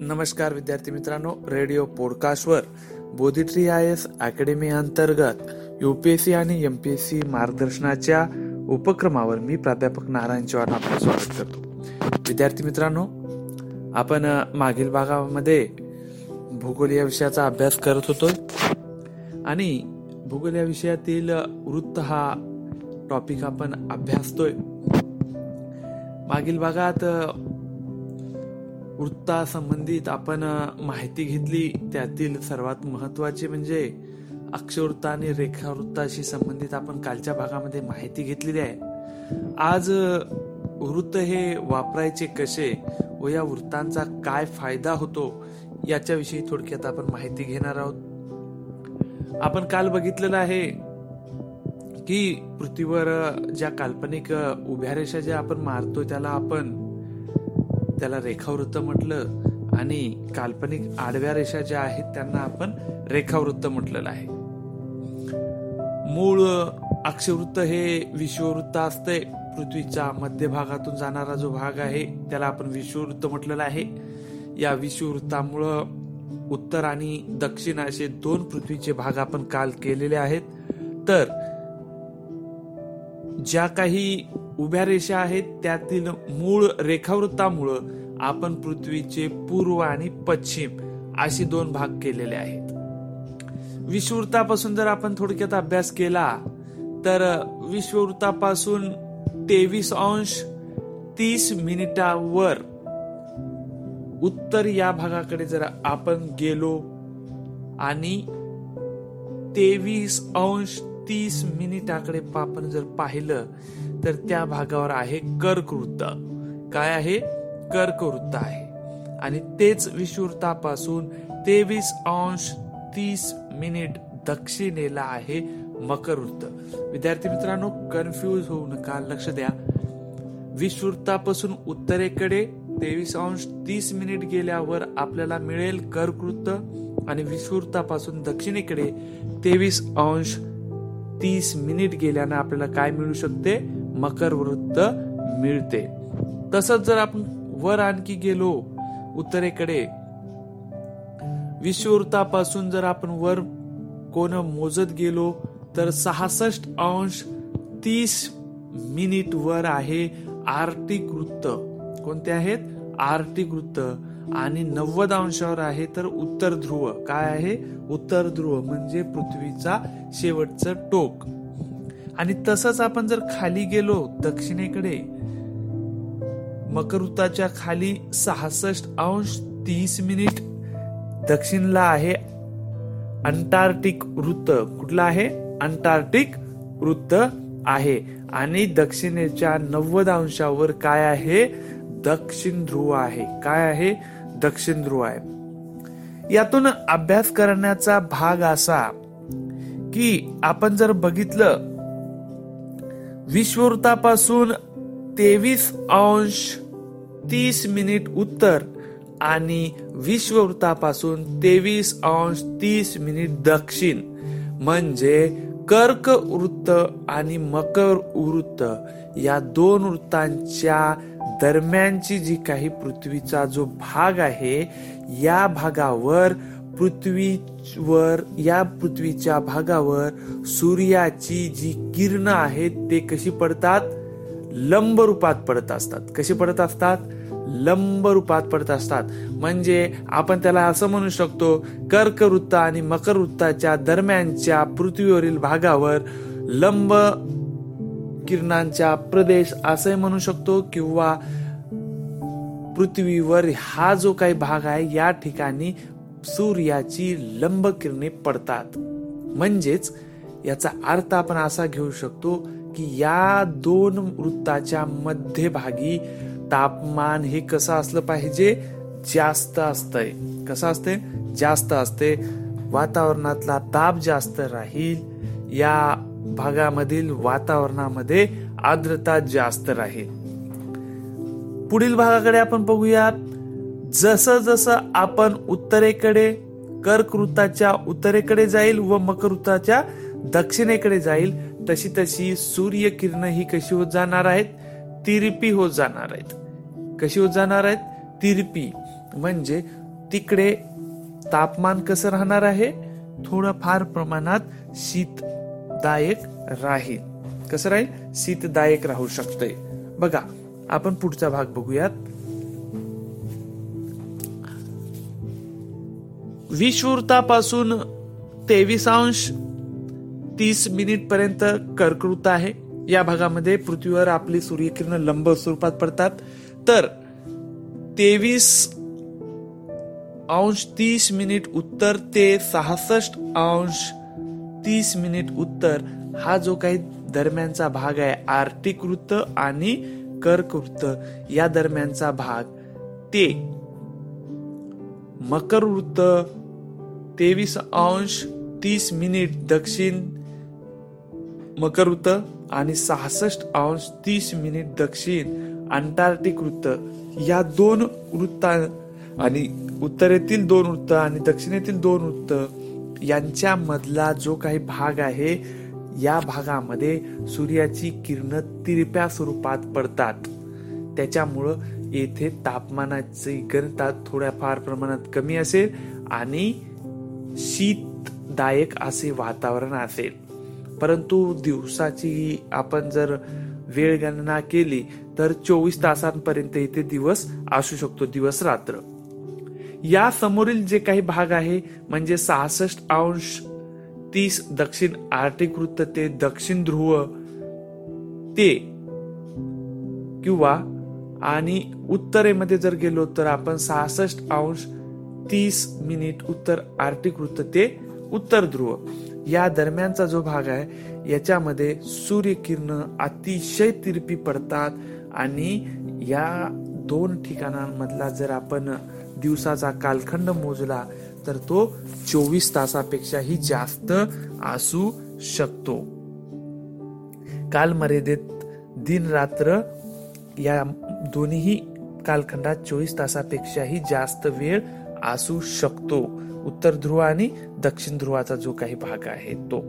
नमस्कार विद्यार्थी मित्रांनो रेडिओ पॉडकास्टवर बोधिट्री आय एस अकॅडमी अंतर्गत युपीएससी आणि यम पी एस सी मार्गदर्शनाच्या उपक्रमावर मी प्राध्यापक नारायण चव्हाण आपलं स्वागत करतो. विद्यार्थी मित्रांनो आपण मागील भागामध्ये भूगोल या विषयाचा अभ्यास करत होतो आणि भूगोल या विषयातील वृत्त हा टॉपिक आपण अभ्यासतोय. मागील भागात वृत्तासंबंधित आपण माहिती घेतली त्यातील सर्वात महत्त्वाचे म्हणजे अक्षवृत्त आणि रेखावृत्ताशी संबंधित आपण कालच्या भागामध्ये माहिती घेतलेली आहे. आज वृत्त हे वापरायचे कसे व या वृत्तांचा काय फायदा होतो याच्याविषयी थोडक्यात आपण माहिती घेणार आहोत. आपण काल बघितलेलं आहे की पृथ्वीवर ज्या काल्पनिक उभ्या रेषा ज्या आपण मारतो त्याला आपण त्याला रेखावृत्त म्हटलं आणि काल्पनिक आडव्या रेषा ज्या आहेत त्यांना आपण रेखावृत्त म्हटलेलं आहे. मूळ अक्षवृत्त हे विश्ववृत्त असते. पृथ्वीच्या मध्यभागातून जाणारा जो भाग आहे त्याला आपण विश्ववृत्त म्हटलेला आहे. या विश्ववृत्तामुळं उत्तर आणि दक्षिण असे दोन पृथ्वीचे भाग आपण काल केलेले आहेत. तर ज्या काही उभ्या रेषा आहेत त्यातील मूळ रेखावृत्तामुळं आपण पृथ्वीचे पूर्व आणि पश्चिम असे दोन भाग केलेले आहेत. विश्ववृत्तापासून जर आपण थोडक्यात अभ्यास केला तर विश्ववृत्तापासून तेवीस अंश तीस मिनिटावर उत्तर या भागाकडे जर आपण गेलो आणि तेवीस अंश तीस मिनिटाकडे आपण जर पाहिलं तर त्या भागावर आहे कर्कवृत्त. काय आहे? कर्कवृत्त आहे. आणि तेच विषुवृत्तापासून तेवीस अंश तीस मिनिट दक्षिणेला आहे मकर वृत्त विद्यार्थी मित्रांनो कन्फ्यूज होऊ नका लक्ष द्या. विषुवृत्तापासून उत्तरेकडे तेवीस अंश तीस मिनिट गेल्यावर आपल्याला मिळेल कर्कवृत्त आणि विषुवृत्तापासून दक्षिणेकडे तेवीस अंश तीस मिनिट गेल्यानं आपल्याला काय मिळू शकते? मकर वृत्त मिळते. तसंच जर आपण वर आणखी गेलो उत्तरेकडे विश्ववृत्तापासून जर आपण वर कोण मोजत गेलो तर सहासष्ट अंश तीस मिनिट वर आहे आर्टिक वृत्त. कोणते आहेत? आर्टिक वृत्त. आणि नव्वद अंशावर आहे तर उत्तर ध्रुव. काय आहे? उत्तर ध्रुव म्हणजे पृथ्वीचा शेवटचं टोक. आणि तसंच आपण जर खाली गेलो दक्षिणेकडे मकरुताच्या खाली सहासष्ट अंश तीस मिनिट. दक्षिणला आहे अंटार्क्टिक वृत्त. कुठला आहे? अंटार्क्टिक वृत्त आहे. आणि दक्षिणेच्या नव्वद अंशावर काय आहे? दक्षिण ध्रुव आहे. काय आहे? दक्षिण ध्रुव आहे. यातून अभ्यास करण्याचा भाग असा की आपण जर बघितलं विश्ववृत्तापासून तेवीस अंश तीस मिनिट उत्तर आणि विश्ववृत्तापासून तेवीस अंश तीस मिनिट दक्षिण. म्हणजे कर्क वृत्त आणि मकर वृत्त या दोन वृत्तांच्या दरम्यानची जी काही पृथ्वीचा जो भाग आहे या भागावर पृथ्वीवर या पृथ्वीच्या भागावर सूर्याची जी किरण आहेत ते कशी पडतात? लंब रूपात पडत असतात. कशी पडत असतात? लंब रूपात पडत असतात. म्हणजे आपण त्याला असं म्हणू शकतो कर्क वृत्त आणि मकर वृत्ताच्या दरम्यानच्या पृथ्वीवरील भागावर लंब किरणांचा प्रदेश असं म्हणू शकतो किंवा पृथ्वीवर हा जो काही भाग आहे या ठिकाणी सूर्याची लंब किरणे पडतात. म्हणजेच याचा अर्थ आपण असा घेऊ शकतो की या दोन वृत्ताच्या मध्यभागी तापमान हे कसं असलं पाहिजे? जास्त असतंय. कसं असते जास्त असते वातावरणातला ताप जास्त राहील. या भागामधील वातावरणामध्ये आर्द्रता जास्त राहील. पुढील भागाकडे आपण बघूयात. जसं जसं आपण उत्तरेकडे कर्कवृत्ताच्या उत्तरेकडे जाईल व मकरवृत्ताच्या दक्षिणेकडे जाईल तशी तशी सूर्य किरण ही कशी होत जाणार आहेत? तिरपी होत जाणार आहेत. कशी होत जाणार आहेत? तिरपी. म्हणजे तिकडे तापमान कसं राहणार आहे? थोडंफार प्रमाणात शीतदायक राहील. कसं राहील? शीतदायक राहू शकते बघा आपण पुढचा भाग बघूयात. विषुवृत्तापासून तेवीस अंश तीस मिनिट पर्यंत कर्कृत आहे. या भागामध्ये पृथ्वीवर आपली सूर्यकिरण लंब स्वरूपात पडतात. तर तेवीस अंश तीस मिनिट उत्तर ते सहासष्ट अंश तीस मिनिट उत्तर हा जो काही दरम्यानचा भाग आहे आर्टिक वृत्त आणि कर्क वृत्त या दरम्यानचा भाग. ते मकर वृत्त तेवीस अंश तीस मिनिट दक्षिण मकर वृत्त आणि सहासष्ट अंश तीस मिनिट दक्षिण अंटार्क्टिक वृत्त. या दोन वृत्ता आणि उत्तरेतील दोन वृत्त आणि दक्षिणेतील दोन वृत्त यांच्या मधला जो काही भाग आहे या भागामध्ये सूर्याची किरण तिरप्या स्वरूपात पडतात. त्याच्यामुळं येथे तापमानाची घनता थोड्याफार प्रमाणात कमी असेल आणि शीतदायक असे वातावरण असेल. परंतु दिवसाची आपण जर वेळ गणना केली तर चोवीस तासांपर्यंत इथे दिवस असू शकतो दिवस रात्र. या समोरील जे काही भाग आहे म्हणजे सहासष्ट अंश तीस दक्षिण आर्टिक वृत्त ते दक्षिण ध्रुव ते किंवा आणि उत्तरेमध्ये जर गेलो तर आपण सहासष्ट अंश तीस मिनिट उत्तर आर्टिक वृत्त ते उत्तर ध्रुव. या दरम्यानचा जो भाग आहे याच्यामध्ये सूर्यकिरण अतिशय तिरपी पडतात आणि या दोन ठिकाणांमधला जर आपण दिवसाचा कालखंड मोजला तर तो चोवीस तासापेक्षाही जास्त असू शकतो. कालमर्यादेत दिन रात्र या दोन्ही कालखंडात चोवीस तासापेक्षाही जास्त वेळ असू शकतो. उत्तर ध्रुव आणि दक्षिण ध्रुवाचा जो काही भाग आहे तो.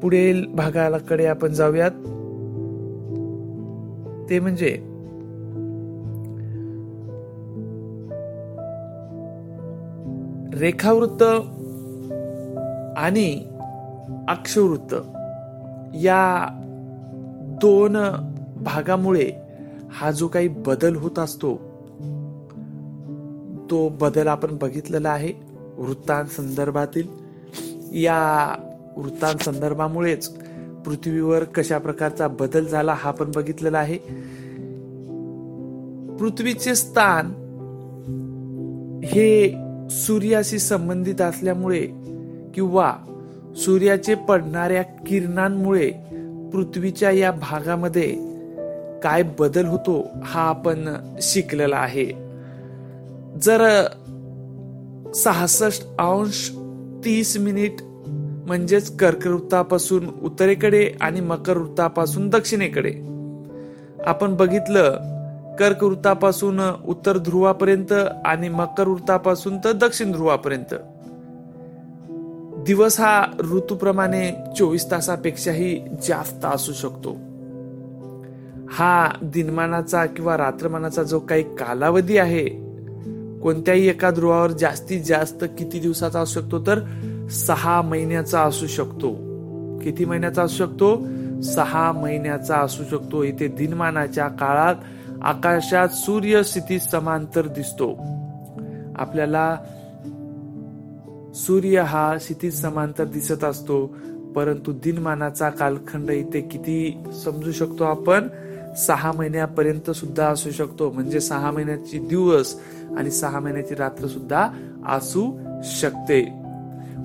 पुढील भागाकडे आपण जाऊयात. ते म्हणजे रेखावृत्त आणि अक्षवृत्त या दोन भागामुळे हा जो काही बदल होत असतो तो बदल आपण बघितलेला आहे वृत्तांसंदर्भातील. या वृत्तांसंदर्भामुळेच पृथ्वीवर कशा प्रकारचा बदल झाला हा पण बघितलेला आहे. पृथ्वीचे स्थान हे सूर्याशी संबंधित असल्यामुळे किंवा सूर्याचे पडणाऱ्या किरणांमुळे पृथ्वीच्या या भागामध्ये काय बदल होतो हा आपण शिकलेला आहे. जर सहासष्ट अंश तीस मिनिट म्हणजेच कर्कवृत्तापासून उत्तरेकडे आणि मकर वृत्तापासून दक्षिणेकडे. आपण बघितलं कर्कवृत्तापासून उत्तर ध्रुवापर्यंत आणि मकर वृत्तापासून तर दक्षिण ध्रुवापर्यंत. दिवस हा ऋतूप्रमाणे चोवीस तासापेक्षाही जास्त असू शकतो. हा दिनमानाचा किंवा रात्रमानाचा जो काही कालावधी आहे कोणत्याही एका ध्रुवावर जास्तीत जास्त किती दिवसाचा असू शकतो तर सहा महिन्याचा असू शकतो. किती महिन्याचा असू शकतो? सहा महिन्याचा असू शकतो. इथे दिनमानाच्या काळात आकाशात सूर्य स्थिती समांतर दिसतो. आपल्याला सूर्य हा क्षितिज समांतर दिसत असतो परंतु दिनमानाचा कालखंड इथे किती समजू शकतो आपण? सहा महिन्यापर्यंत सुद्धा असू शकतो. म्हणजे सहा महिन्याची दिवस आणि सहा महिन्याची रात्र सुद्धा असू शकते.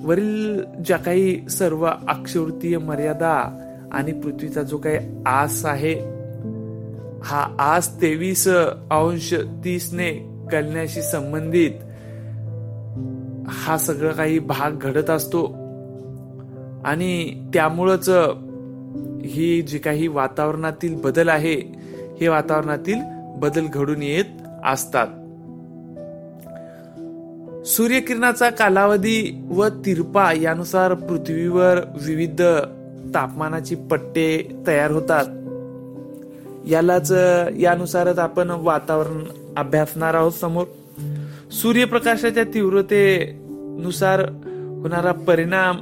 वरील ज्या काही सर्व अक्षवृत्तीय मर्यादा आणि पृथ्वीचा जो काही आस आहे हा आस तेवीस अंश तीसने कलण्याशी संबंधित हा सगळं काही भाग घडत असतो. आणि त्यामुळंच ही जी काही वातावरणातील बदल आहे हे वातावरणातील बदल घडून येत असतात. सूर्यकिरणाचा कालावधी व तिरपा यानुसार पृथ्वीवर विविध तापमानाची पट्टे तयार होतात. यालाच यानुसारच आपण वातावरण अभ्यासणार आहोत समोर. सूर्यप्रकाशाच्या तीव्रतेनुसार होणारा परिणाम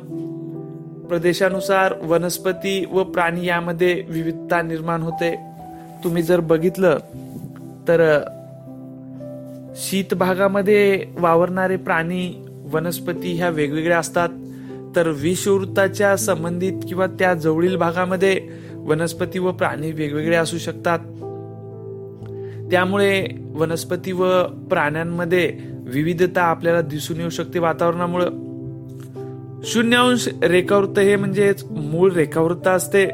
प्रदेशानुसार वनस्पती व प्राणी यामध्ये विविधता निर्माण होते. तुम्ही जर बघितलं तर शीत भागामध्ये वावरणारे प्राणी वनस्पती ह्या वेगवेगळ्या असतात. तर विषवृत्ताच्या संबंधित किंवा त्या जवळील भागामध्ये वनस्पती व प्राणी वेगवेगळे असू शकतात. त्यामुळे वनस्पती व प्राण्यांमध्ये विविधता आपल्याला दिसून येऊ शकते वातावरणामुळं. शून्यांश रेखावृत्त हे म्हणजेच मूळ रेखावृत्त असते.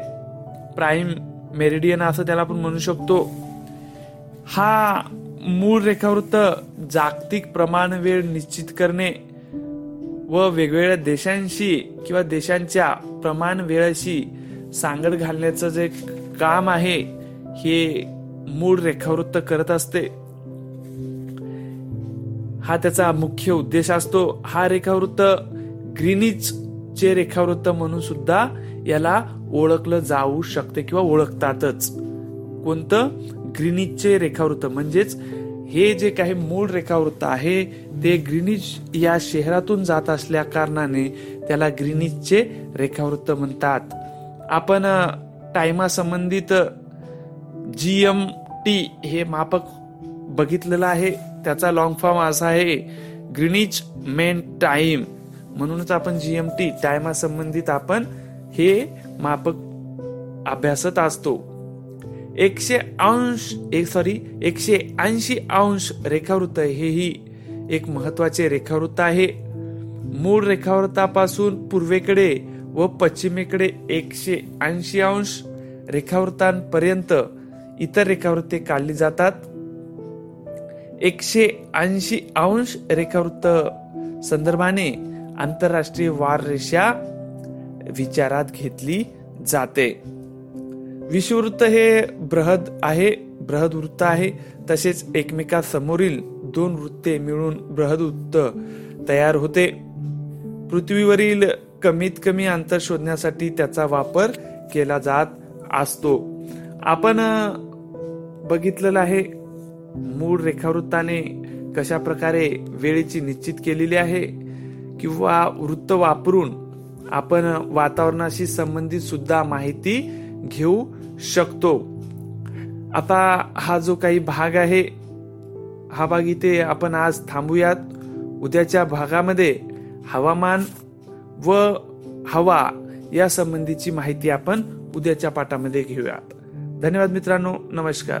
प्राईम मेरिडियन असं त्याला आपण म्हणू शकतो. हा मूळ रेखावृत्त जागतिक प्रमाण वेळ निश्चित करणे व वेगवेगळ्या देशांशी किंवा देशांच्या प्रमाण वेळाशी सांगड घालण्याचं जे काम आहे हे मूळ रेखावृत्त करत असते. हा त्याचा मुख्य उद्देश असतो. हा रेखावृत्त ग्रीनिच चे रेखावृत्त म्हणून सुद्धा याला ओळखलं जाऊ शकते किंवा ओळखतातच. कोणतं? ग्रीनिचचे रेखावृत्त. म्हणजेच हे जे काही मूळ रेखावृत्त आहे ते ग्रीनिच या शहरातून जात असल्या कारणाने त्याला ग्रीनिचचे रेखावृत्त म्हणतात. आपण टायमा संबंधित जी एम टी हे मापक बघितलेलं आहे. त्याचा लॉंग फॉर्म असा आहे. Greenwich mean time. म्हणूनच आपण जीएमटी टायमा संबंधित आपण हे मापक अभ्यासत असतो. एकशे अंश एक सॉरी एकशे ऐंशी अंश रेखावृत्त हेही एक महत्त्वाचे रेखावृत्त आहे. मूळ रेखावृत्तापासून पूर्वेकडे व पश्चिमेकडे एकशे ऐंशी अंश रेखावृत्तांपर्यंत इतर रेखावृत्ते काढली जातात. एकशे ऐंशी अंश रेखावृत्त संदर्भाने आंतरराष्ट्रीय वार रेषा विचारात घेतली जाते. विषुवृत्त हे बृहद आहे बृहद वृत्त आहे. तसेच एकमेका समोरील दोन वृत्ते मिळून बृहद वृत्त तयार होते. पृथ्वीवरील कमीत कमी अंतर शोधण्यासाठी त्याचा वापर केला जात असतो. आपण बघितलेलं आहे मूळ रेखावृत्ताने कशा प्रकारे वेळेची निश्चित केलेली आहे? किंवा वृत्त वापरून आपण वातावरणाशी संबंधित सुद्धा माहिती घेऊ शकतो. आता हा जो काही भाग आहे हा भाग इथे आपण आज थांबूयात. उद्याच्या भागामध्ये हवामान व हवा या संबंधीची माहिती आपण उद्याच्या पाठामध्ये घेऊयात. धन्यवाद मित्रांनो. नमस्कार.